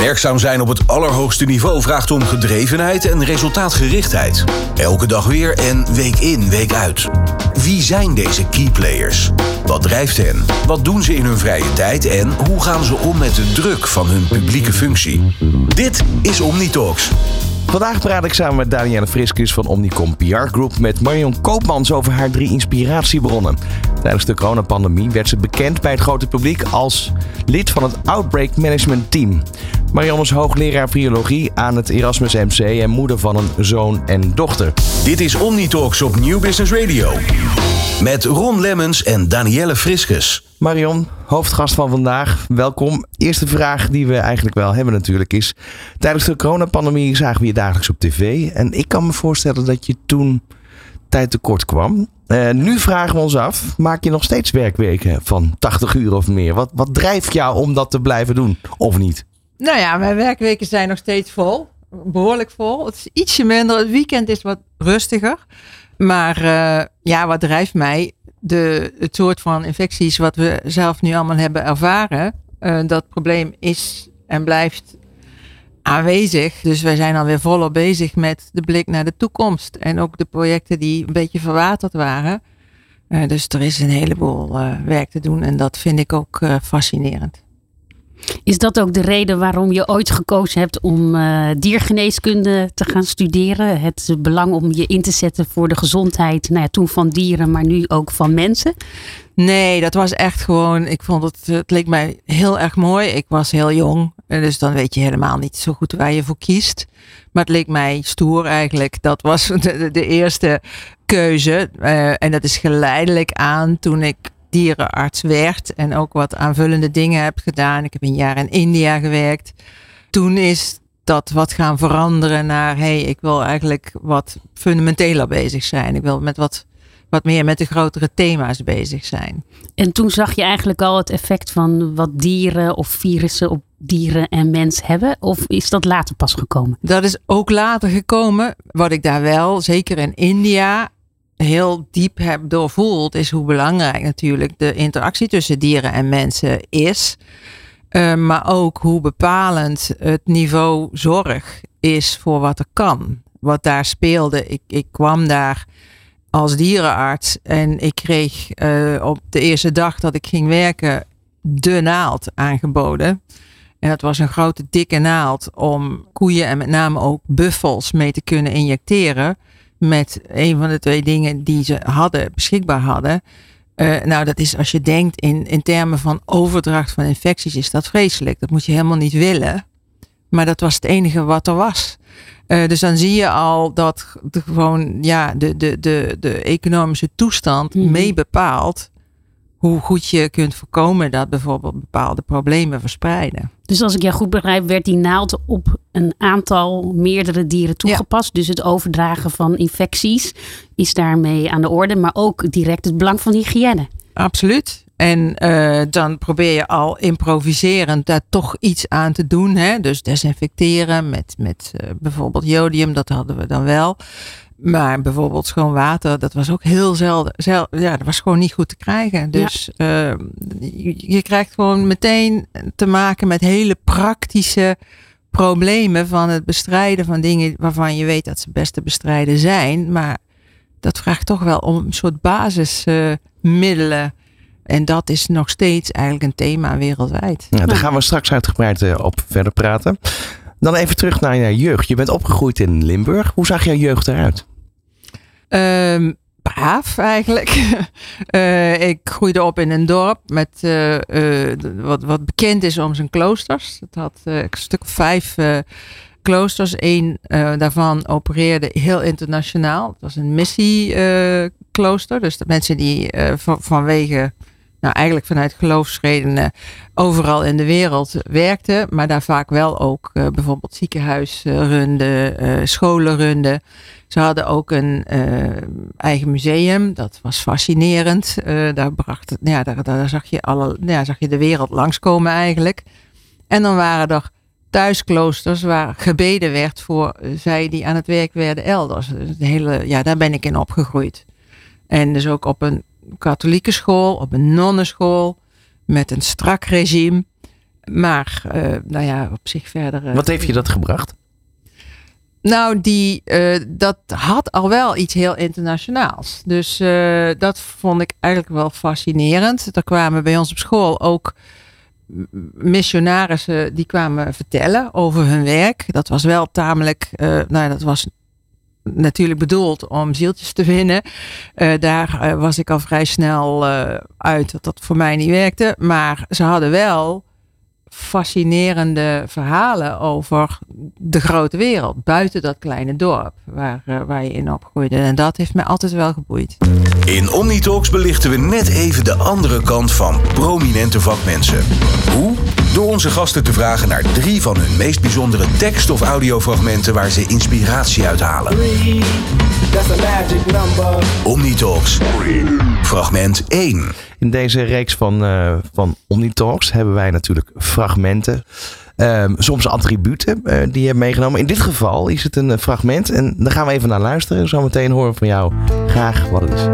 Werkzaam zijn op het allerhoogste niveau vraagt om gedrevenheid en resultaatgerichtheid. Elke dag weer en week in, week uit. Wie zijn deze key players? Wat drijft hen? Wat doen ze in hun vrije tijd en hoe gaan ze om met de druk van hun publieke functie? Dit is Omnitalks. Vandaag praat ik samen met Danielle Friskus van Omnicom PR Group met Marion Koopmans over haar drie inspiratiebronnen. Tijdens de coronapandemie werd ze bekend bij het grote publiek als lid van het Outbreak Management Team. Marion is hoogleraar biologie aan het Erasmus MC en moeder van een zoon en dochter. Dit is Omnitalks op Nieuw Business Radio. Met Ron Lemmens en Danielle Friskus. Marion, hoofdgast van vandaag, welkom. Eerste vraag die we eigenlijk wel hebben natuurlijk is... Tijdens de coronapandemie zagen we dagelijks op tv. En ik kan me voorstellen dat je toen tijd tekort kwam. Uh, nu vragen we ons af, maak je nog steeds werkweken van 80 uur of meer? Wat, wat drijft jou om dat te blijven doen, of niet? Nou ja, mijn werkweken zijn nog steeds vol. Behoorlijk vol. Het is ietsje minder. Het weekend is wat rustiger. Maar uh, ja, wat drijft mij? De, het soort van infecties wat we zelf nu allemaal hebben ervaren. Uh, dat probleem is en blijft aanwezig. Dus wij zijn alweer volop bezig met de blik naar de toekomst. En ook de projecten die een beetje verwaterd waren. Uh, dus er is een heleboel werk te doen. En dat vind ik ook fascinerend. Is dat ook de reden waarom je ooit gekozen hebt om uh, diergeneeskunde te gaan studeren? Het belang om je in te zetten voor de gezondheid, nou ja, toen van dieren, maar nu ook van mensen? Nee, dat was echt gewoon, ik vond het, het leek mij heel erg mooi. Ik was heel jong, dus dan weet je helemaal niet zo goed waar je voor kiest. Maar het leek mij stoer eigenlijk. Dat was de, eerste keuze. Uh, en dat is geleidelijk aan toen ik dierenarts werd en ook wat aanvullende dingen heb gedaan. Ik heb een jaar in India gewerkt. Toen is dat wat gaan veranderen naar, hey, ik wil eigenlijk wat fundamenteler bezig zijn. Ik wil met wat, wat meer met de grotere thema's bezig zijn. En toen zag je eigenlijk al het effect van wat dieren of virussen op dieren en mens hebben? Of is dat later pas gekomen? Dat is ook later gekomen. Wat ik daar wel, zeker in India, heel diep heb doorvoeld, is hoe belangrijk natuurlijk de interactie tussen dieren en mensen is. Uh, maar ook hoe bepalend het niveau zorg is voor wat er kan. Wat daar speelde. Ik, ik kwam daar als dierenarts en ik kreeg uh, op de eerste dag dat ik ging werken de naald aangeboden. En dat was een grote dikke naald om koeien en met name ook buffels mee te kunnen injecteren met een van de twee dingen die ze hadden, beschikbaar hadden. Uh, nou, dat is als je denkt in, in termen van overdracht van infecties, is dat vreselijk. Dat moet je helemaal niet willen. Maar dat was het enige wat er was. Uh, dus dan zie je al dat de, gewoon ja, de, de, de, de economische toestand mm -hmm. mee bepaalt hoe goed je kunt voorkomen dat bijvoorbeeld bepaalde problemen verspreiden. Dus als ik jou goed begrijp, werd die naald op een aantal meerdere dieren toegepast. Ja. Dus het overdragen van infecties is daarmee aan de orde, maar ook direct het belang van hygiëne. Absoluut. En uh, dan probeer je al improviserend daar toch iets aan te doen. Hè? Dus desinfecteren met, met uh, bijvoorbeeld jodium, dat hadden we dan wel. Maar bijvoorbeeld schoon water, dat was ook heel zelden. Zel, ja, dat was gewoon niet goed te krijgen. Dus ja. uh, je, je, krijgt gewoon meteen te maken met hele praktische problemen van het bestrijden van dingen waarvan je weet dat ze best te bestrijden zijn. Maar dat vraagt toch wel om een soort basismiddelen. Uh, en dat is nog steeds eigenlijk een thema wereldwijd. Ja, daar gaan we straks uitgebreid uh, op verder praten. Dan even terug naar je jeugd. Je bent opgegroeid in Limburg. Hoe zag jouw jeugd eruit? Um, braaf eigenlijk. uh, ik groeide op in een dorp met uh, uh, wat, wat bekend is om zijn kloosters. Het had een stuk vijf kloosters. Eén daarvan opereerde heel internationaal. Het was een missieklooster. dus de mensen die vanwege nou eigenlijk vanuit geloofsredenen overal in de wereld werkte, maar daar vaak wel ook uh, bijvoorbeeld ziekenhuis runde, uh, scholen runde. Ze hadden ook een uh, eigen museum, dat was fascinerend. daar, bracht, ja, daar, zag, je alle, ja, zag je de wereld langskomen eigenlijk. En dan waren er thuiskloosters waar gebeden werd voor zij die aan het werk werden elders. Dus hele, ja, daar ben ik in opgegroeid. En dus ook op een katholieke school, op een nonnenschool, met een strak regime. Maar, uh, nou ja, op zich verder. Uh, Wat heeft je dat gebracht? Nou, die, uh, dat had al wel iets heel internationaals. Dus dat vond ik eigenlijk wel fascinerend. Er kwamen bij ons op school ook missionarissen die kwamen vertellen over hun werk. Dat was wel tamelijk, nou dat was natuurlijk bedoeld om zieltjes te winnen. Uh, daar uh, was ik al vrij snel uh, uit dat dat voor mij niet werkte. Maar ze hadden wel fascinerende verhalen over de grote wereld. Buiten dat kleine dorp waar, waar je in opgroeide. En dat heeft mij altijd wel geboeid. In Omnitalks belichten we net even de andere kant van prominente vakmensen. Hoe? Door onze gasten te vragen naar drie van hun meest bijzondere tekst- of audiofragmenten waar ze inspiratie uithalen. Omnitalks. Fragment 1. In deze reeks van, uh, van Omnitalks hebben wij natuurlijk fragmenten. Um, soms attributen uh, die je hebt meegenomen. In dit geval is het een fragment. En daar gaan we even naar luisteren. Zometeen horen van jou graag wat het is.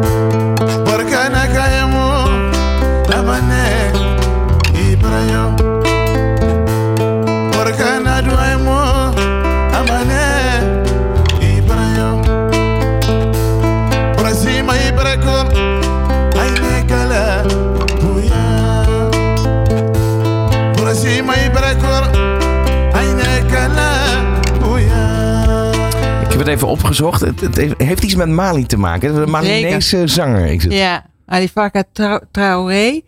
Even opgezocht. Het, het, heeft iets met Mali te maken. De Malinese zanger is het. Ja, Alifaka Traoré.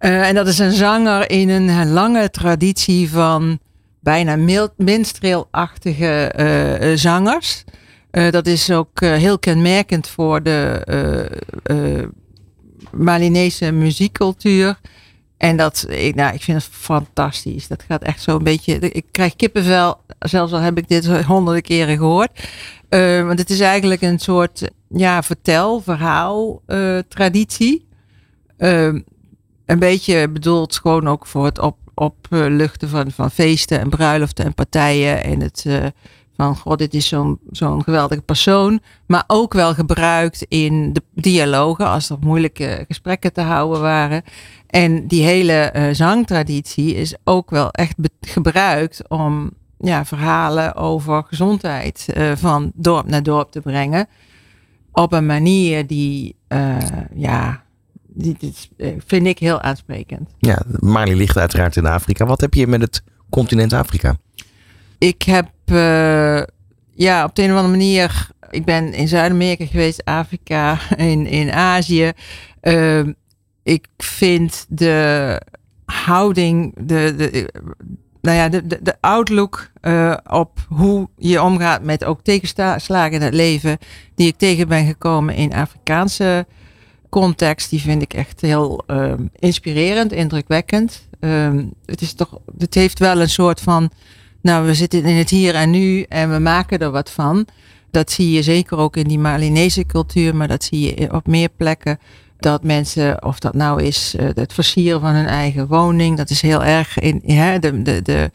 Uh, en dat is een zanger in een lange traditie van bijna minstreelachtige uh, zangers. Uh, dat is ook heel kenmerkend voor de Malinese muziekcultuur. En dat, ik, nou, ik vind het fantastisch. Dat gaat echt zo een beetje. Ik krijg kippenvel, zelfs al heb ik dit honderden keren gehoord. Uh, want het is eigenlijk een soort ja, vertel, verhaal, uh, traditie. Uh, een beetje bedoeld gewoon ook voor het op, opluchten van, van feesten en bruiloften en partijen. En het van, god, dit is zo'n zo'n geweldige persoon. Maar ook wel gebruikt in de dialogen, als er moeilijke gesprekken te houden waren. En die hele uh, zangtraditie is ook wel echt gebruikt om ja, verhalen over gezondheid uh, van dorp naar dorp te brengen. Op een manier die, uh, ja, die, dit vind ik heel aansprekend. Ja, Mali ligt uiteraard in Afrika. Wat heb je met het continent Afrika? Ik heb ja, op de een of andere manier. Ik ben in Zuid-Amerika geweest, Afrika, in, in Azië. Uh, ik vind de houding, de, de, nou ja, de, de, de outlook uh, op hoe je omgaat met ook tegenslagen in het leven, die ik tegen ben gekomen in Afrikaanse context, die vind ik echt heel uh, inspirerend, indrukwekkend. Uh, het, is toch, het heeft wel een soort van, nou, we zitten in het hier en nu en we maken er wat van. Dat zie je zeker ook in die Malinese cultuur, maar dat zie je op meer plekken dat mensen, of dat nou is uh, het versieren van hun eigen woning, dat is heel erg in hè, de, de, de,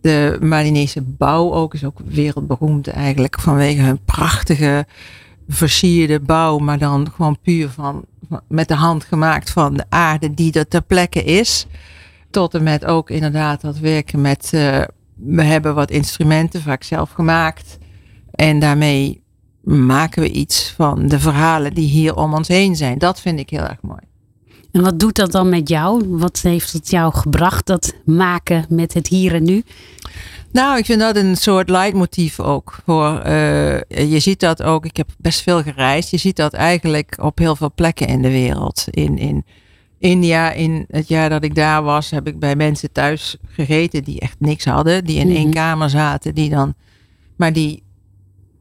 de Malinese bouw ook, is ook wereldberoemd eigenlijk vanwege hun prachtige versierde bouw, maar dan gewoon puur van, met de hand gemaakt van de aarde die er ter plekke is. Tot en met ook inderdaad dat werken met, uh, we hebben wat instrumenten, vaak zelf gemaakt. En daarmee maken we iets van de verhalen die hier om ons heen zijn. Dat vind ik heel erg mooi. En wat doet dat dan met jou? Wat heeft het jou gebracht, dat maken met het hier en nu? Nou, ik vind dat een soort leidmotief ook. Voor, uh, je ziet dat ook, ik heb best veel gereisd. Je ziet dat eigenlijk op heel veel plekken in de wereld. In, in India, in het jaar dat ik daar was, heb ik bij mensen thuis gegeten die echt niks hadden. Die in mm -hmm. één kamer zaten, die dan, maar die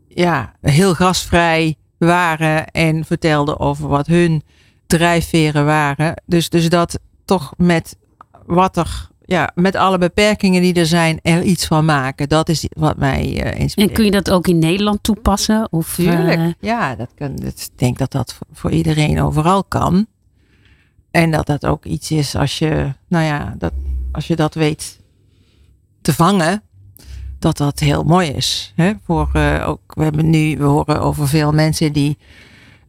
ja, heel gastvrij waren en vertelden over wat hun drijfveren waren. Dus, dus dat toch met wat er, ja, met alle beperkingen die er zijn, er iets van maken. Dat is wat mij uh, inspireert. En kun je dat ook in Nederland toepassen? Of, Tuurlijk, uh... ja, dat kan, ik denk dat dat voor iedereen overal kan. En dat dat ook iets is als je, nou ja, dat, als je dat weet te vangen, dat dat heel mooi is. Hè? Voor, uh, ook, we, hebben nu, we horen over veel mensen die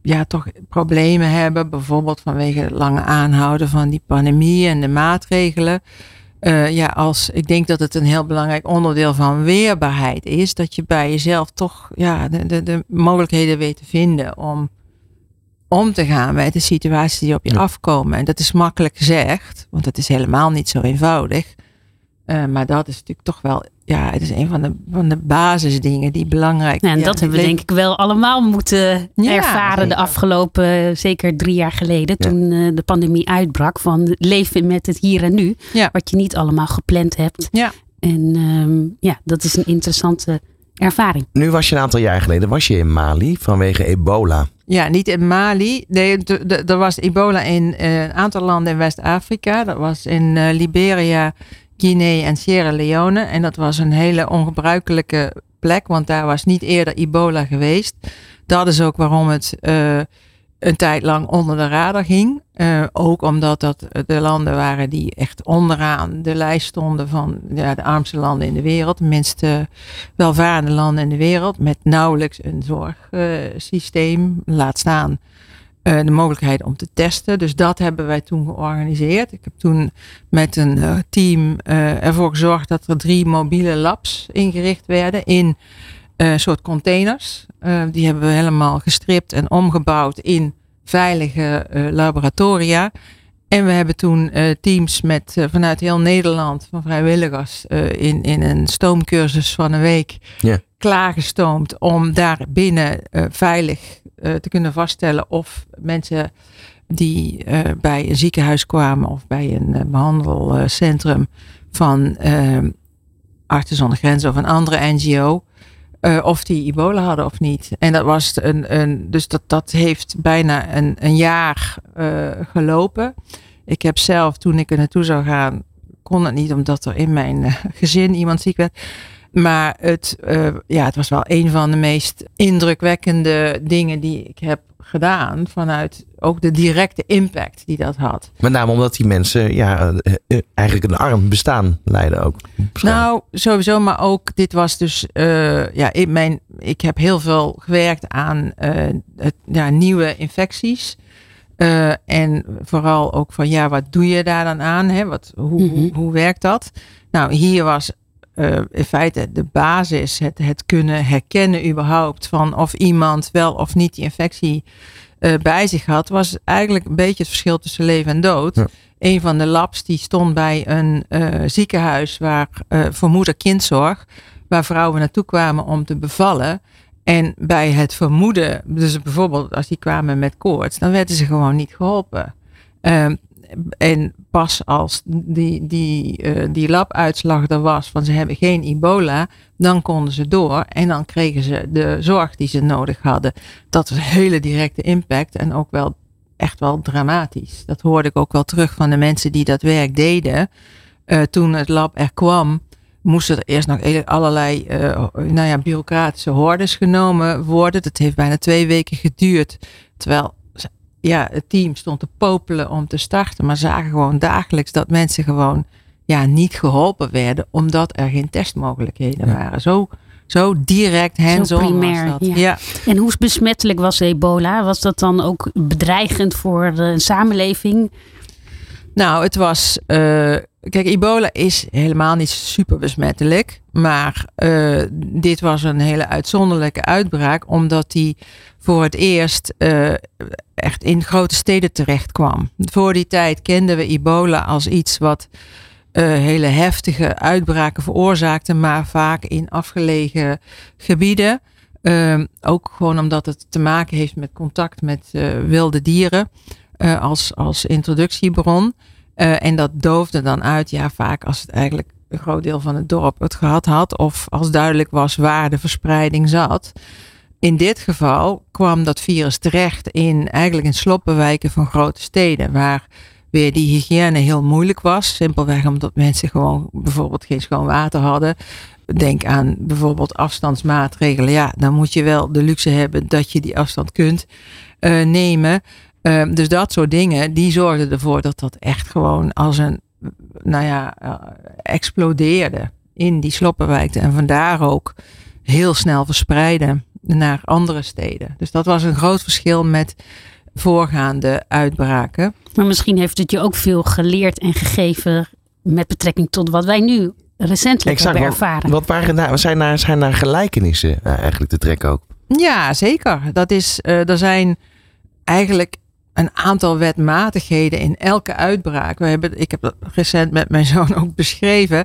ja, toch problemen hebben. Bijvoorbeeld vanwege het lange aanhouden van die pandemie en de maatregelen. eh, ja, als ik denk dat het een heel belangrijk onderdeel van weerbaarheid is, dat je bij jezelf toch ja, de, de mogelijkheden weet te vinden om om te gaan met de situaties die op je afkomen. En dat is makkelijk gezegd, want het is helemaal niet zo eenvoudig. Uh, maar dat is natuurlijk toch wel, ja, het is een van de, van de basisdingen die belangrijk zijn. Ja, en dat hebben we denk ik wel allemaal moeten ja, ervaren de afgelopen, zeker drie jaar geleden, toen uh, de pandemie uitbrak, van leven met het hier en nu, wat je niet allemaal gepland hebt. Ja. En um, ja, dat is een interessante ervaring. Nu was je een aantal jaar geleden, was je in Mali vanwege ebola. Ja, niet in Mali. Nee, er was ebola in uh, een aantal landen in West-Afrika. Dat was in uh, Liberia, Guinea en Sierra Leone. En dat was een hele ongebruikelijke plek, want daar was niet eerder ebola geweest. Dat is ook waarom het uh, een tijd lang onder de radar ging. Uh, ook omdat dat de landen waren die echt onderaan de lijst stonden van ja, de armste landen in de wereld. De minst welvarende landen in de wereld. Met nauwelijks een zorgsysteem. Laat staan de mogelijkheid om te testen. Dus dat hebben wij toen georganiseerd. Ik heb toen met een team ervoor gezorgd dat er drie mobiele labs ingericht werden in soort containers. Uh, die hebben we helemaal gestript en omgebouwd in veilige uh, laboratoria. En we hebben toen teams met vanuit heel Nederland van vrijwilligers in, in een stoomcursus van een week yeah. klaargestoomd om daar binnen veilig te kunnen vaststellen of mensen die bij een ziekenhuis kwamen of bij een behandelcentrum van Artsen zonder Grenzen of een andere NGO uh, of die ebola hadden of niet. En dat was een, een dus dat, dat heeft bijna een, een jaar uh, gelopen. Ik heb zelf, toen ik er naartoe zou gaan, kon het niet omdat er in mijn uh, gezin iemand ziek werd. Maar het, ja, het was wel een van de meest indrukwekkende dingen die ik heb gedaan vanuit ook de directe impact die dat had. Met name omdat die mensen ja, eh, eh, eigenlijk een arm bestaan leiden ook. Nou, sowieso, maar ook dit was dus, uh, ja, ik, mijn, ik heb heel veel gewerkt aan uh, het, ja, nieuwe infecties. Uh, en vooral ook van, ja, wat doe je daar dan aan? Hè? Wat, hoe, mm -hmm. hoe, hoe werkt dat? Nou, hier was uh, in feite de basis, het, het kunnen herkennen überhaupt van of iemand wel of niet die infectie uh, bij zich had, was eigenlijk een beetje het verschil tussen leven en dood. Ja. Een van de labs die stond bij een uh, ziekenhuis waar voor moeder-kindzorg, waar vrouwen naartoe kwamen om te bevallen. En bij het vermoeden, dus bijvoorbeeld als die kwamen met koorts, dan werden ze gewoon niet geholpen. Uh, en pas als die, die, uh, die labuitslag er was van ze hebben geen ebola, dan konden ze door en dan kregen ze de zorg die ze nodig hadden. Dat was een hele directe impact en ook wel echt wel dramatisch. Dat hoorde ik ook wel terug van de mensen die dat werk deden. Uh, toen het lab er kwam, moesten er eerst nog allerlei uh, nou ja, bureaucratische hordes genomen worden. Dat heeft bijna twee weken geduurd. Terwijl ja, het team stond te popelen om te starten, maar zagen gewoon dagelijks dat mensen gewoon ja, niet geholpen werden, omdat er geen testmogelijkheden ja. waren. Zo, zo direct hands-on was dat. Ja. ja. En hoe besmettelijk was ebola? Was dat dan ook bedreigend voor de samenleving? Nou, het was. Uh, kijk, ebola is helemaal niet super besmettelijk. Maar uh, dit was een hele uitzonderlijke uitbraak, omdat die voor het eerst uh, echt in grote steden terecht kwam. Voor die tijd kenden we ebola als iets wat hele heftige uitbraken veroorzaakte, maar vaak in afgelegen gebieden. Uh, ook gewoon omdat het te maken heeft met contact met wilde dieren als, als introductiebron. en dat doofde dan uit, ja, vaak als het eigenlijk een groot deel van het dorp het gehad had, of als duidelijk was waar de verspreiding zat in dit geval kwam dat virus terecht in eigenlijk in sloppenwijken van grote steden, waar weer die hygiëne heel moeilijk was. Simpelweg omdat mensen gewoon bijvoorbeeld geen schoon water hadden. Denk aan bijvoorbeeld afstandsmaatregelen. Ja, dan moet je wel de luxe hebben dat je die afstand kunt uh, nemen. Uh, dus dat soort dingen, die zorgden ervoor dat dat echt gewoon als een, nou ja, uh, explodeerde in die sloppenwijken. En vandaar ook heel snel verspreiden naar andere steden. Dus dat was een groot verschil met voorgaande uitbraken. Maar misschien heeft het je ook veel geleerd en gegeven met betrekking tot wat wij nu recentelijk hebben ervaren. Wat waren daar, zijn, daar, zijn daar gelijkenissen eh, eigenlijk te trekken ook? Ja, zeker. Dat is, uh, er zijn eigenlijk een aantal wetmatigheden in elke uitbraak. We hebben, ik heb dat recent met mijn zoon ook beschreven.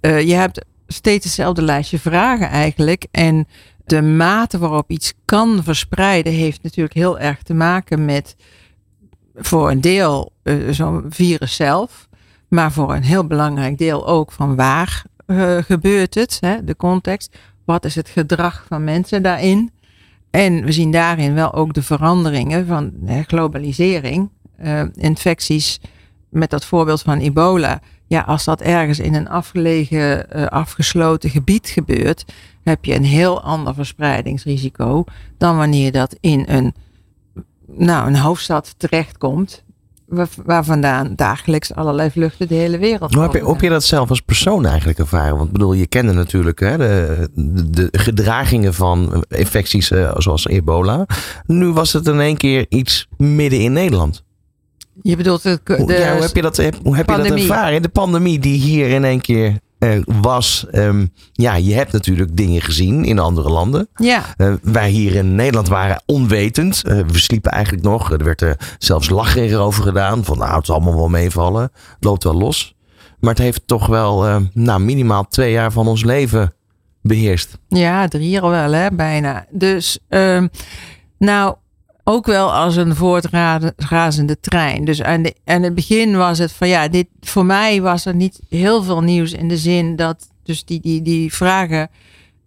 Uh, je hebt steeds hetzelfde lijstje vragen eigenlijk. En de mate waarop iets kan verspreiden heeft natuurlijk heel erg te maken met voor een deel uh, zo'n virus zelf. Maar voor een heel belangrijk deel ook van waar uh, gebeurt het, hè, de context. Wat is het gedrag van mensen daarin? En we zien daarin wel ook de veranderingen van hè, globalisering. Uh, infecties met dat voorbeeld van ebola. Ja, als dat ergens in een afgelegen, uh, afgesloten gebied gebeurt, heb je een heel ander verspreidingsrisico dan wanneer dat in een, nou, een hoofdstad terechtkomt waar vandaan dagelijks allerlei vluchten de hele wereld. Hoe heb je, heb je dat zelf als persoon eigenlijk ervaren? Want bedoel, je kende natuurlijk hè, de, de, gedragingen van infecties uh, zoals ebola. Nu was het in één keer iets midden in Nederland. Je bedoelt de, ja, hoe heb je dat, hoe heb je dat ervaren? De pandemie die hier in één keer was, um, ja, je hebt natuurlijk dingen gezien in andere landen. Ja. Uh, wij hier in Nederland waren onwetend. Uh, we sliepen eigenlijk nog. Er werd er zelfs lachen over gedaan. Van nou, het zal allemaal wel meevallen. Het loopt wel los. Maar het heeft toch wel nou, minimaal twee jaar van ons leven beheerst. Ja, drie jaar wel, hè, bijna. Dus, um, nou, ook wel als een voortrazende trein. Dus aan, de, aan het begin was het van ja, dit, voor mij was er niet heel veel nieuws in de zin dat dus die, die, die vragen,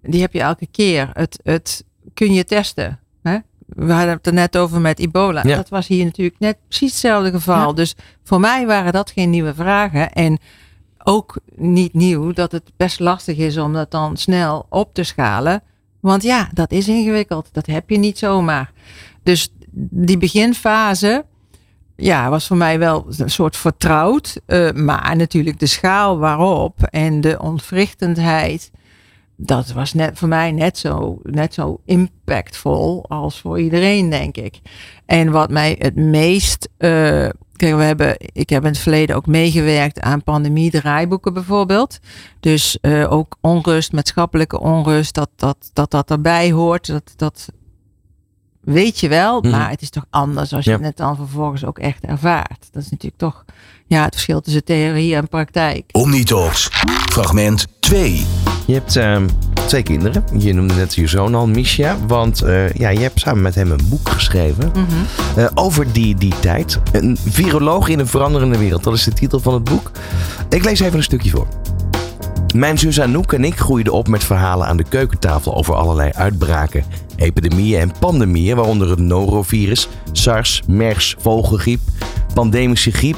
die heb je elke keer. Het, het kun je testen. Hè? We hadden het er net over met ebola. Ja. Dat was hier natuurlijk net precies hetzelfde geval. Ja. Dus voor mij waren dat geen nieuwe vragen. En ook niet nieuw dat het best lastig is om dat dan snel op te schalen. Want ja, dat is ingewikkeld. Dat heb je niet zomaar. Dus die beginfase ja, was voor mij wel een soort vertrouwd. Uh, maar natuurlijk de schaal waarop en de ontwrichtendheid. Dat was net voor mij net zo, net zo impactvol als voor iedereen, denk ik. En wat mij het meest. Uh, kijk, we hebben, ik heb in het verleden ook meegewerkt aan pandemie-draaiboeken bijvoorbeeld. Dus uh, ook onrust, maatschappelijke onrust, dat dat, dat, dat erbij hoort. Dat, dat weet je wel, Mhm. maar het is toch anders als je Ja. het dan vervolgens ook echt ervaart. Dat is natuurlijk toch ja, het verschil tussen theorie en praktijk. Omnitalks. Fragment 2. Je hebt ehm, twee kinderen. Je noemde net je zoon al, Misha. Want eh, ja, je hebt samen met hem een boek geschreven Mhm. eh, over die, die tijd. Een viroloog in een veranderende wereld. Dat is de titel van het boek. Ik lees even een stukje voor. Mijn zus Anouk en ik groeiden op met verhalen aan de keukentafel over allerlei uitbraken, epidemieën en pandemieën, waaronder het norovirus, SARS, MERS, vogelgriep, pandemische griep,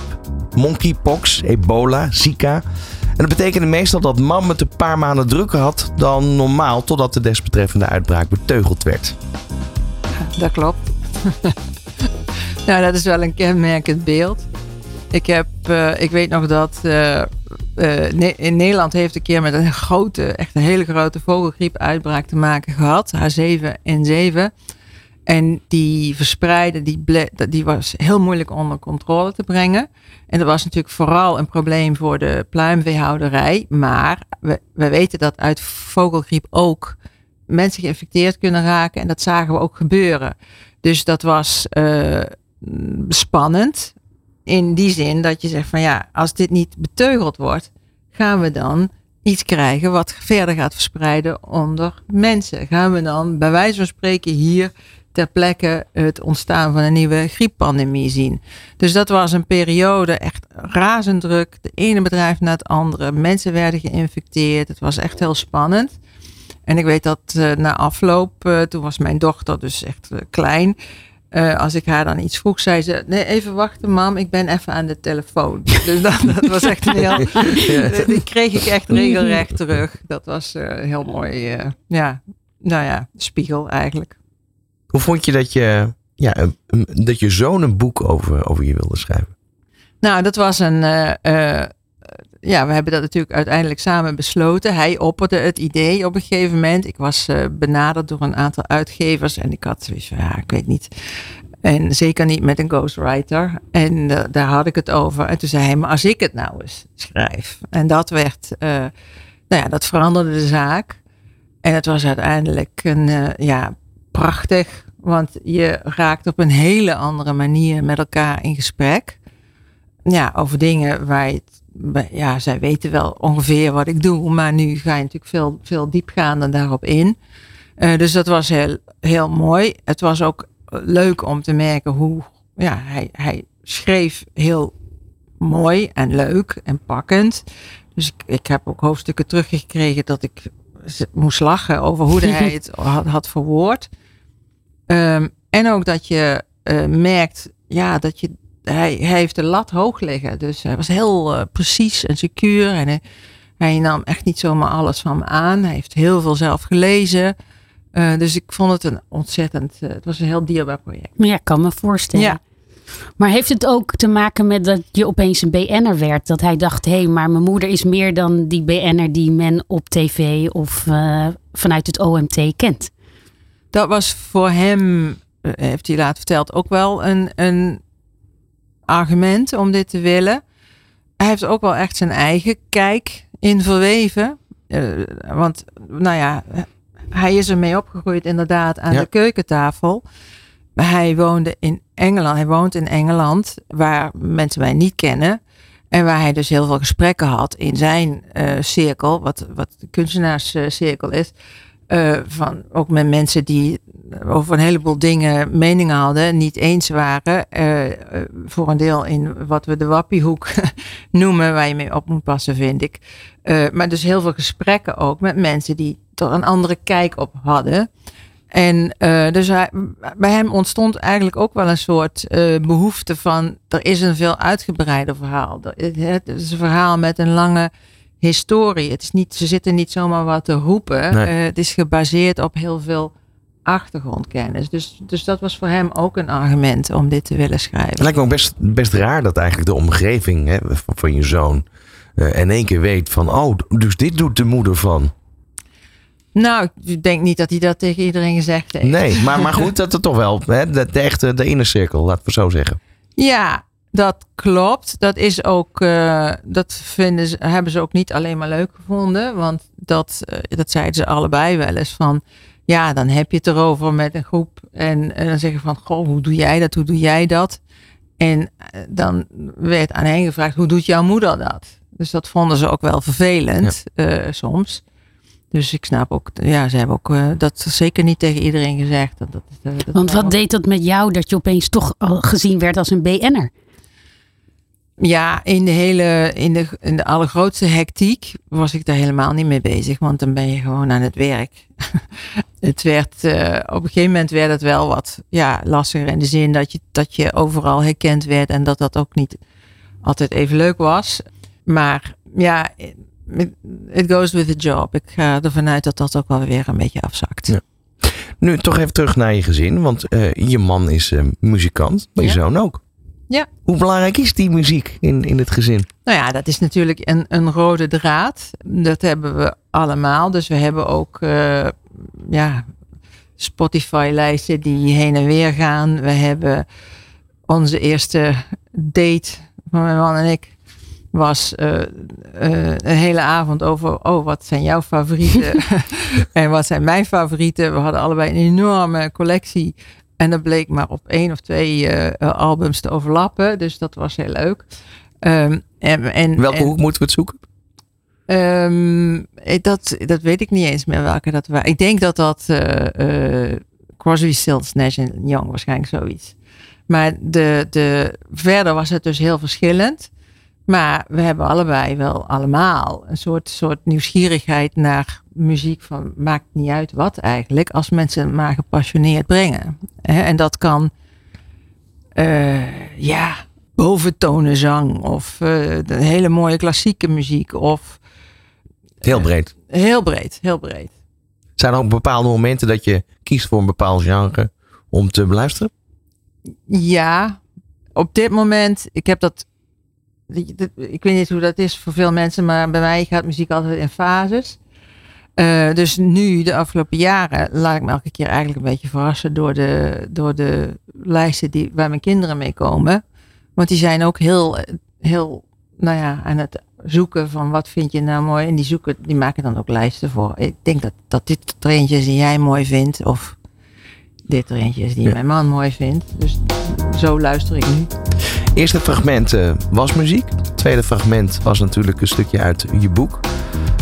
monkeypox, ebola, Zika. En dat betekende meestal dat mam het een paar maanden drukker had dan normaal, totdat de desbetreffende uitbraak beteugeld werd. Dat klopt. nou, dat is wel een kenmerkend beeld. Ik, heb, eh, ik weet nog dat eh, eh, in Nederland heeft een keer met een grote, echt een hele grote vogelgriepuitbraak te maken gehad. H7N7. En die verspreiden, die, die was heel moeilijk onder controle te brengen. En dat was natuurlijk vooral een probleem voor de pluimveehouderij. Maar we, we weten dat uit vogelgriep ook mensen geïnfecteerd kunnen raken. En dat zagen we ook gebeuren. Dus dat was eh, spannend. In die zin dat je zegt van ja, als dit niet beteugeld wordt, gaan we dan iets krijgen wat verder gaat verspreiden onder mensen. Gaan we dan bij wijze van spreken hier ter plekke het ontstaan van een nieuwe grieppandemie zien. Dus dat was een periode echt razend druk. De ene bedrijf na het andere. Mensen werden geïnfecteerd. Het was echt heel spannend. En ik weet dat eh, na afloop, eh, toen was mijn dochter dus echt eh, klein. Eh, als ik haar dan iets vroeg, zei ze: Nee, even wachten, mam, ik ben even aan de telefoon. Dus dat, dat was echt een heel. Die kreeg ik echt regelrecht terug. Dat was eh, heel mooi. eh, ja, nou ja, spiegel eigenlijk. Hoe vond je dat je, ja, dat je zoon een boek over, over je wilde schrijven? Nou, dat was een. Eh, eh, ja, we hebben dat natuurlijk uiteindelijk samen besloten. Hij opperde het idee op een gegeven moment. Ik was eh, benaderd door een aantal uitgevers en ik had zoiets van, ja, ik weet niet. En zeker niet met een ghostwriter. En eh, daar had ik het over. En toen zei hij, maar als ik het nou eens schrijf. En dat werd, uh, nou ja, dat veranderde de zaak. En het was uiteindelijk een, ja, prachtig. Want je raakt op een hele andere manier met elkaar in gesprek. Ja, over dingen waar je ja, zij weten wel ongeveer wat ik doe, maar nu ga je natuurlijk veel, veel diepgaander daarop in. Uh, dus dat was heel, heel mooi. Het was ook leuk om te merken hoe ja, hij, hij schreef heel mooi en leuk en pakkend. Dus ik, ik heb ook hoofdstukken teruggekregen dat ik moest lachen over hoe hij het had, had verwoord. Um, en ook dat je uh, merkt ja, dat je hij, hij, heeft de lat hoog liggen. Dus hij was heel uh, precies en secuur. En hij, hij, nam echt niet zomaar alles van me aan. Hij heeft heel veel zelf gelezen. Uh, dus ik vond het een ontzettend. Uh, het was een heel dierbaar project. Ja, ik kan me voorstellen. Ja. Maar heeft het ook te maken met dat je opeens een BN'er werd? Dat hij dacht, hé, hey, maar mijn moeder is meer dan die BN'er die men op tv of vanuit het OMT kent. Dat was voor hem, heeft hij later verteld, ook wel een, een argument om dit te willen. Hij heeft ook wel echt zijn eigen kijk in verweven. Uh, want, nou ja, hij is ermee opgegroeid inderdaad aan ja. de keukentafel. Hij woonde in Engeland. Hij woont in Engeland, waar mensen mij niet kennen. En waar hij dus heel veel gesprekken had in zijn uh, cirkel, wat, wat de kunstenaarscirkel is. Uh, van, ook met mensen die over een heleboel dingen meningen hadden, niet eens waren. Uh, voor een deel in wat we de wappiehoek noemen, waar je mee op moet passen, vind ik. Uh, maar dus heel veel gesprekken ook met mensen die toch een andere kijk op hadden. En dus hij, bij hem ontstond eigenlijk ook wel een soort behoefte van, er is een veel uitgebreider verhaal. Het is een verhaal met een lange historie. Het is niet, ze zitten niet zomaar wat te roepen. Nee. Het is gebaseerd op heel veel achtergrondkennis. Dus, dus dat was voor hem ook een argument om dit te willen schrijven. Het lijkt me ook best, best raar dat eigenlijk de omgeving hè, van je zoon uh, in één keer weet van, oh, dus dit doet de moeder van. Nou, ik denk niet dat hij dat tegen iedereen gezegd heeft. Nee, maar, maar goed, dat er toch wel. Hè, de, de echte, de inner cirkel, laten we zo zeggen. Ja, dat klopt. Dat is ook, uh, dat vinden ze, hebben ze ook niet alleen maar leuk gevonden. Want dat, uh, dat zeiden ze allebei wel eens van. Ja, dan heb je het erover met een groep. En, en dan zeggen van, goh, hoe doe jij dat? Hoe doe jij dat? En uh, dan werd aan hen gevraagd, hoe doet jouw moeder dat? Dus dat vonden ze ook wel vervelend ja. soms. Dus ik snap ook, ja, ze hebben ook uh, dat zeker niet tegen iedereen gezegd. Dat, dat, dat Want wat deed dat met jou dat je opeens toch al gezien werd als een BN'er? Ja, in de hele, in de, in de allergrootste hectiek was ik daar helemaal niet mee bezig, want dan ben je gewoon aan het werk. het werd, uh, op een gegeven moment werd het wel wat ja, lastiger in de zin dat je, dat je overal herkend werd en dat dat ook niet altijd even leuk was. Maar ja, it goes with the job. Ik ga ervan uit dat dat ook wel weer een beetje afzakt. Ja. Nu toch even terug naar je gezin, want uh, je man is uh, muzikant, maar je zoon ook. Ja. Hoe belangrijk is die muziek in, in het gezin? Nou ja, dat is natuurlijk een, een rode draad. Dat hebben we allemaal. Dus we hebben ook uh, ja, Spotify-lijsten die heen en weer gaan. We hebben onze eerste date van mijn man en ik was uh, uh, een hele avond over, oh, wat zijn jouw favorieten en wat zijn mijn favorieten. We hadden allebei een enorme collectie en dat bleek maar op één of twee uh, albums te overlappen. Dus dat was heel leuk. Um, en, en, welke en, hoek moeten we het zoeken? Um, dat, dat weet ik niet eens meer welke dat waren. Ik denk dat dat uh, uh, Crosby, Stills, Nash Young waarschijnlijk zoiets. Maar de, de, verder was het dus heel verschillend. Maar we hebben allebei wel allemaal een soort, soort nieuwsgierigheid naar muziek van maakt niet uit wat eigenlijk, als mensen maar gepassioneerd brengen. En dat kan uh, ja, boventonenzang of uh, hele mooie klassieke muziek of heel breed. Uh, heel breed, heel breed. Zijn er ook bepaalde momenten dat je kiest voor een bepaald genre om te beluisteren? Ja, op dit moment, ik heb dat ik weet niet hoe dat is voor veel mensen, maar bij mij gaat muziek altijd in fases. Uh, dus nu, de afgelopen jaren, laat ik me elke keer eigenlijk een beetje verrassen door de, door de lijsten die, waar mijn kinderen mee komen. Want die zijn ook heel, heel nou ja, aan het zoeken van wat vind je nou mooi. En die, zoeken, die maken dan ook lijsten voor. Ik denk dat, dat dit eentje is die jij mooi vindt. Of dit er eentje is die mijn man mooi vindt. Dus zo luister ik nu. Eerste fragment uh, was muziek. Tweede fragment was natuurlijk een stukje uit je boek.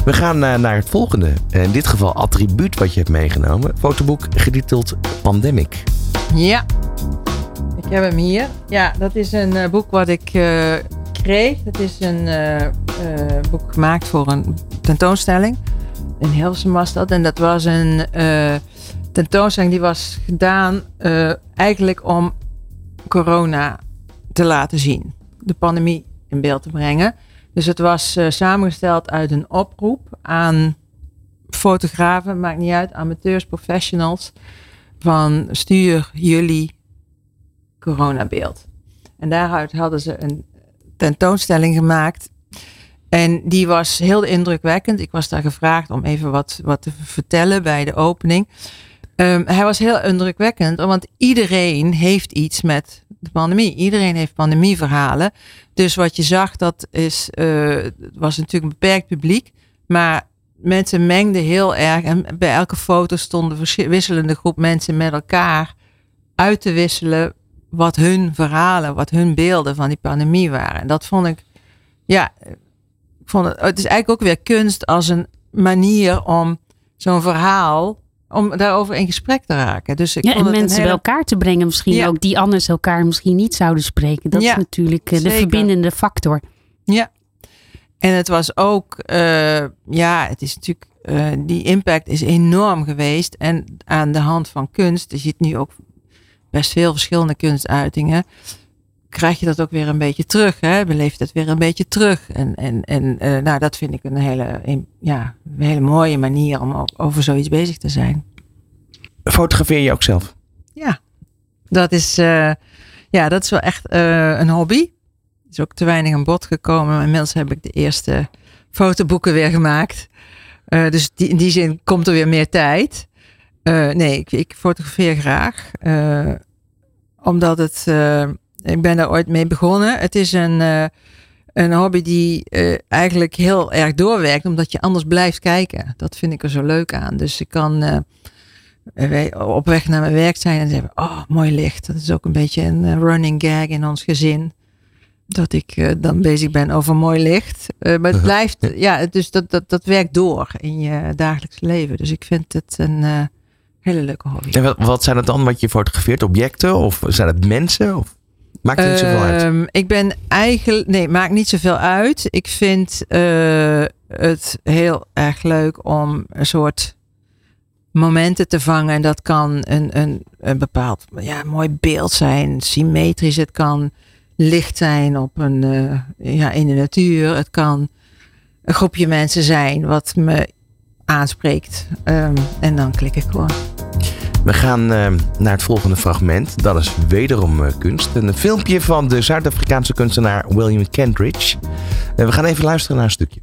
We gaan uh, naar het volgende. In dit geval attribuut wat je hebt meegenomen. Fotoboek getiteld Pandemic. Ja, ik heb hem hier. Ja, dat is een uh, boek wat ik kreeg. Het is een boek gemaakt voor een tentoonstelling. In Hilversum was dat. En dat was een tentoonstelling die was gedaan eigenlijk om corona te laten zien. De pandemie in beeld te brengen. Dus het was uh, samengesteld uit een oproep aan fotografen, maakt niet uit, amateurs, professionals, van stuur jullie coronabeeld. En daaruit hadden ze een tentoonstelling gemaakt. En die was heel indrukwekkend. Ik was daar gevraagd om even wat, wat te vertellen bij de opening. Um, hij was heel indrukwekkend, want iedereen heeft iets met de pandemie. Iedereen heeft pandemieverhalen. Dus wat je zag, dat is, uh, was natuurlijk een beperkt publiek. Maar mensen mengden heel erg. En bij elke foto stonden wisselende groep mensen met elkaar uit te wisselen wat hun verhalen, wat hun beelden van die pandemie waren. En dat vond ik, ja, ik vond het, het is eigenlijk ook weer kunst als een manier om zo'n verhaal om daarover in gesprek te raken. Dus ik ja, en mensen bij elkaar te brengen, misschien ook die anders elkaar misschien niet zouden spreken. Dat is natuurlijk eh, de verbindende factor. Ja, en het was ook, uh, ja, het is natuurlijk, uh, die impact is enorm geweest. En aan de hand van kunst, je ziet nu ook best veel verschillende kunstuitingen krijg je dat ook weer een beetje terug. Hè? Beleef het weer een beetje terug. En, en, en uh, nou, dat vind ik een hele, een, ja, een hele mooie manier om over zoiets bezig te zijn. Fotografeer je ook zelf? Ja, dat is, uh, ja, dat is wel echt uh, een hobby. is ook te weinig aan bod gekomen. Inmiddels heb ik de eerste fotoboeken weer gemaakt. dus die, in die zin komt er weer meer tijd. nee, ik, ik fotografeer graag. omdat het ik ben daar ooit mee begonnen. Het is een, uh, een hobby die uh, eigenlijk heel erg doorwerkt, omdat je anders blijft kijken. Dat vind ik er zo leuk aan. Dus ik kan uh, op weg naar mijn werk zijn en zeggen: Oh, mooi licht. Dat is ook een beetje een running gag in ons gezin. Dat ik dan bezig ben over mooi licht. maar het blijft, ja, dus dat, dat, dat werkt door in je dagelijks leven. Dus ik vind het een hele leuke hobby. En wat, wat zijn het dan wat je fotografeert? Objecten of zijn het mensen? Of? Maakt niet zoveel uit? Ehm, ik ben eigenlijk. Nee, maakt niet zoveel uit. Ik vind uh, het heel erg leuk om een soort momenten te vangen. En dat kan een, een, een bepaald ja, mooi beeld zijn, symmetrisch. Het kan licht zijn op een, uh, ja, in de natuur. Het kan een groepje mensen zijn wat me aanspreekt. Um, en dan klik ik gewoon. We gaan uh, naar het volgende fragment. Dat is wederom uh, kunst. Een filmpje van de Zuid-Afrikaanse kunstenaar William Kentridge. Uh, we gaan even luisteren naar een stukje.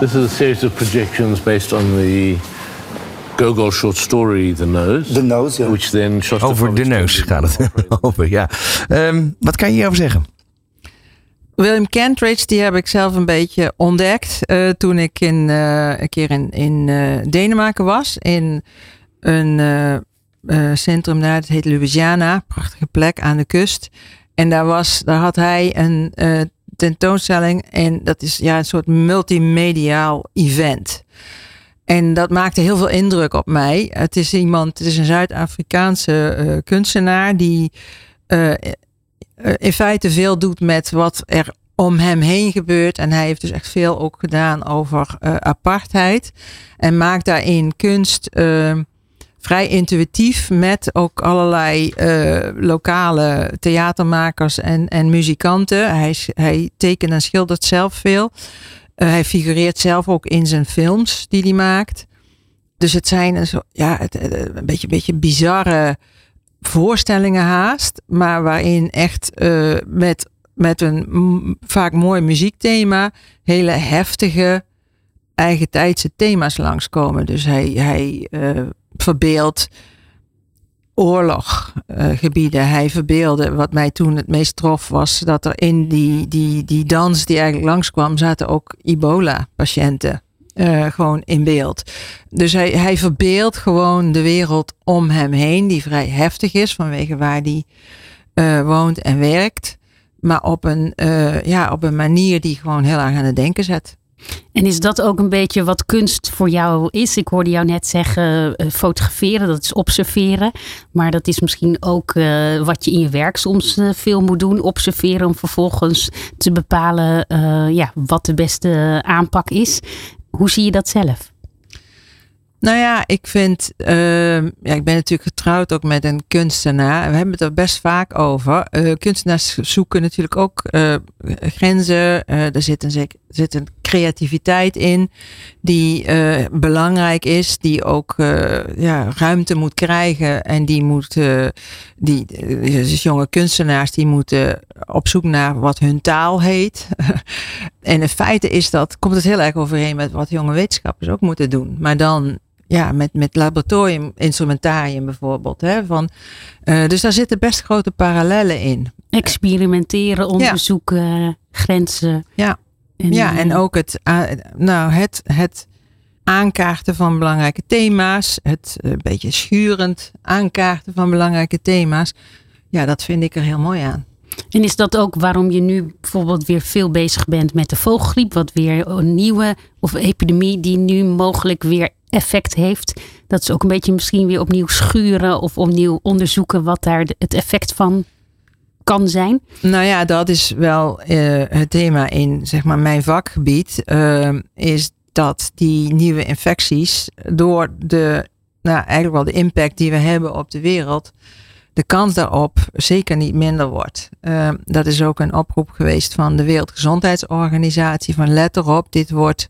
This is a series of projections based on the Gogol short story The Nose. The Nose, ja. Which then over de neus gaat het over, ja. Um, wat kan je hierover zeggen? William Kentridge, die heb ik zelf een beetje ontdekt uh, toen ik in, uh, een keer in, in uh, Denemarken was. In een centrum daar, het heet Louisiana, prachtige plek aan de kust. En daar, was, daar had hij een tentoonstelling en dat is ja, een soort multimediaal event. En dat maakte heel veel indruk op mij. Het is iemand, het is een Zuid-Afrikaanse uh, kunstenaar die uh, in feite veel doet met wat er om hem heen gebeurt. En hij heeft dus echt veel ook gedaan over apartheid. En maakt daarin kunst vrij intuïtief met ook allerlei lokale theatermakers en, en muzikanten. Hij, hij tekent en schildert zelf veel. Hij figureert zelf ook in zijn films die hij maakt. Dus het zijn een, zo, ja, het, een beetje, beetje bizarre voorstellingen haast. Maar waarin echt uh, met, met een vaak mooi muziekthema hele heftige eigen tijdse thema's langskomen. Dus hij, hij uh, verbeeldt oorloggebieden. hij verbeelde, wat mij toen het meest trof, was dat er in die, die, die dans die eigenlijk langskwam, zaten ook ebola-patiënten. Uh, gewoon in beeld. Dus hij, hij verbeeldt gewoon de wereld om hem heen, die vrij heftig is vanwege waar hij uh, woont en werkt. Maar op een, uh, ja, op een manier die gewoon heel erg aan het denken zet. En is dat ook een beetje wat kunst voor jou is? Ik hoorde jou net zeggen uh, fotograferen, dat is observeren. Maar dat is misschien ook uh, wat je in je werk soms veel moet doen. Observeren om vervolgens te bepalen ja, wat de beste aanpak is. Hoe zie je dat zelf? Nou ja, ik vind, uh, ja, ik ben natuurlijk getrouwd ook met een kunstenaar. We hebben het er best vaak over. Kunstenaars zoeken natuurlijk ook grenzen. er zit een, zit een creativiteit in die belangrijk is, die ook ja, ruimte moet krijgen. En die moet, die, dus jonge kunstenaars die moeten op zoek naar wat hun taal heet. en in feite is dat, komt het heel erg overeen met wat jonge wetenschappers ook moeten doen. Maar dan ja, met, met laboratorium instrumentarium bijvoorbeeld. Hè, van, uh, dus daar zitten best grote parallellen in. Experimenteren, onderzoeken, grenzen. Ja, en, ja, en ook het, uh, nou, het, het aankaarten van belangrijke thema's. Het een beetje schurend aankaarten van belangrijke thema's. Ja, dat vind ik er heel mooi aan. En is dat ook waarom je nu bijvoorbeeld weer veel bezig bent met de vogelgriep? Wat weer een nieuwe of epidemie die nu mogelijk weer effect heeft. Dat is ook een beetje misschien weer opnieuw schuren of opnieuw onderzoeken wat daar het effect van kan zijn. Nou ja, dat is wel uh, het thema in zeg maar mijn vakgebied. Uh, is dat die nieuwe infecties door de, nou eigenlijk wel de impact die we hebben op de wereld, de kans daarop zeker niet minder wordt. Uh, dat is ook een oproep geweest van de Wereldgezondheidsorganisatie van let erop, dit wordt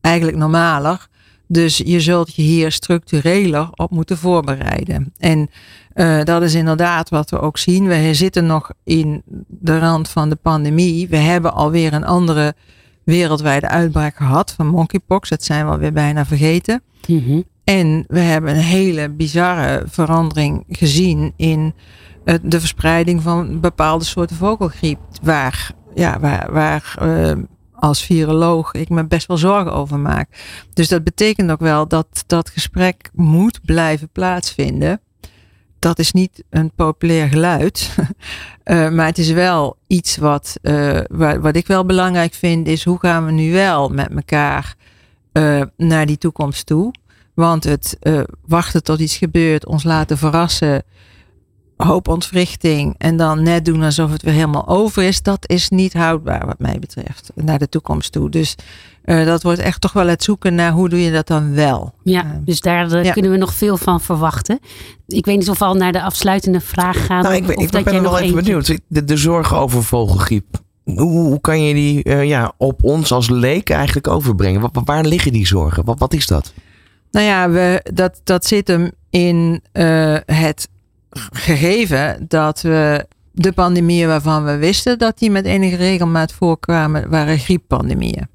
eigenlijk normaler. Dus je zult je hier structureler op moeten voorbereiden. En uh, dat is inderdaad wat we ook zien. We zitten nog in de rand van de pandemie. We hebben alweer een andere wereldwijde uitbraak gehad van monkeypox. Dat zijn we alweer bijna vergeten. Mm -hmm. En we hebben een hele bizarre verandering gezien in de verspreiding van bepaalde soorten vogelgriep. Waar, ja, waar, waar uh, als viroloog ik me best wel zorgen over maak. Dus dat betekent ook wel dat dat gesprek moet blijven plaatsvinden. Dat is niet een populair geluid, uh, maar het is wel iets wat, uh, wat, ik wel belangrijk vind, is hoe gaan we nu wel met elkaar uh, naar die toekomst toe. Want het wachten tot iets gebeurt, ons laten verrassen, hoop ontwrichting en dan net doen alsof het weer helemaal over is, dat is niet houdbaar wat mij betreft naar de toekomst toe. Dus uh, dat wordt echt toch wel het zoeken naar hoe doe je dat dan wel. Ja, uh, dus daar uh, ja. kunnen we nog veel van verwachten. Ik weet niet of we al naar de afsluitende vraag gaan. Nou, ik, of, ik, of dat ben jij nog even benieuwd. De, de zorgen over vogelgriep. Hoe, hoe kan je die ja, op ons als leek eigenlijk overbrengen? Waar, waar liggen die zorgen? Wat, wat is dat? Nou ja, we, dat, dat zit hem in het gegeven dat we de pandemieën waarvan we wisten dat die met enige regelmaat voorkwamen, waren grieppandemieën.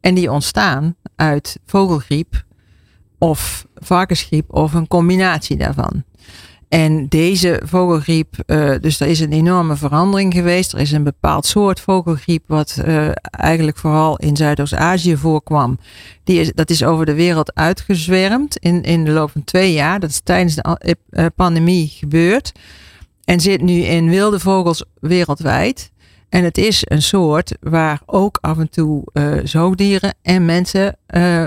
En die ontstaan uit vogelgriep of varkensgriep of een combinatie daarvan. En deze vogelgriep, uh, dus er is een enorme verandering geweest. Er is een bepaald soort vogelgriep wat uh, eigenlijk vooral in Zuidoost-Azië voorkwam. Die is, dat is over de wereld uitgezwermd in, in de loop van twee jaar. Dat is tijdens de uh, pandemie gebeurd. En zit nu in wilde vogels wereldwijd. En het is een soort waar ook af en toe zoogdieren en mensen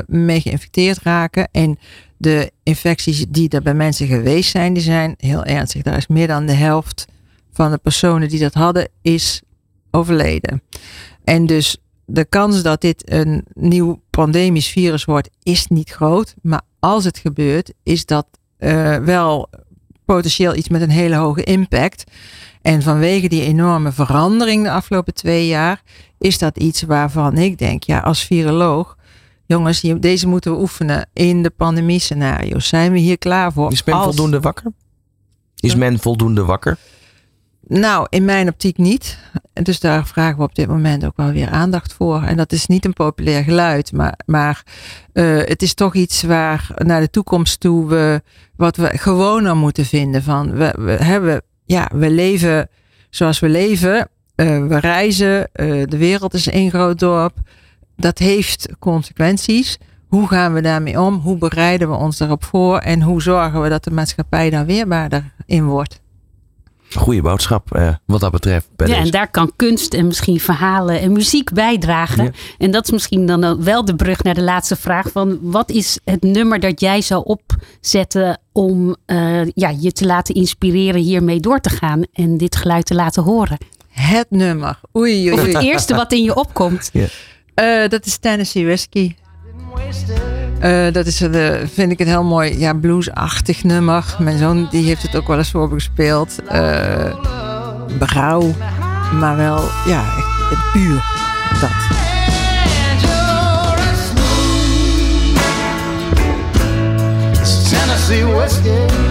mee geïnfecteerd raken. En de infecties die er bij mensen geweest zijn, die zijn heel ernstig. Daar is meer dan de helft van de personen die dat hadden, is overleden. En dus de kans dat dit een nieuw pandemisch virus wordt, is niet groot. Maar als het gebeurt, is dat uh, wel potentieel iets met een hele hoge impact. En vanwege die enorme verandering de afgelopen twee jaar, is dat iets waarvan ik denk, ja, als viroloog, jongens, deze moeten we oefenen in de pandemie-scenario's. Zijn we hier klaar voor? Is men Als- voldoende wakker? Is men voldoende wakker? Nou, in mijn optiek niet. En dus daar vragen we op dit moment ook wel weer aandacht voor. En dat is niet een populair geluid, maar, maar eh, het is toch iets waar naar de toekomst toe we wat we gewoner moeten vinden. Van we, we hebben, ja, we leven zoals we leven. Eh, we reizen. eh, de wereld is één groot dorp. Dat heeft consequenties. Hoe gaan we daarmee om? Hoe bereiden we ons daarop voor? En hoe zorgen we dat de maatschappij daar weerbaarder in wordt? Goeie boodschap eh, wat dat betreft. Ja, en daar kan kunst en misschien verhalen en muziek bijdragen. Ja. En dat is misschien dan wel de brug naar de laatste vraag van wat is het nummer dat jij zou opzetten om eh, ja, je te laten inspireren hiermee door te gaan en dit geluid te laten horen? Het nummer. Oei, Of oei, het oei. eerste wat in je opkomt. Eh, dat is Tennessee Whiskey. Eh, dat is eh, vind ik een heel mooi ja, bluesachtig nummer. Mijn zoon die heeft het ook wel eens voor me gespeeld. Berouw, maar wel ja, puur dat. Tennessee whiskey.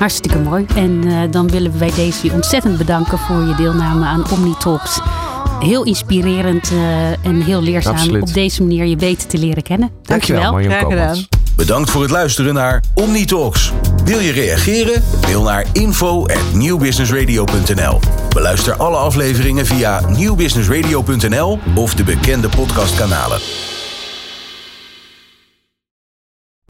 Hartstikke mooi. En eh, dan willen we bij deze je ontzettend bedanken voor je deelname aan OmniTalks. Heel inspirerend eh, en heel leerzaam Absoluut. op deze manier je beter te leren kennen. Dankjewel, Dankjewel. Gedaan. Bedankt voor het luisteren naar OmniTalks. Wil je reageren? Mail naar info@newbusinessradio.nl. Beluister alle afleveringen via nieuwbusinessradio.nl of de bekende podcastkanalen.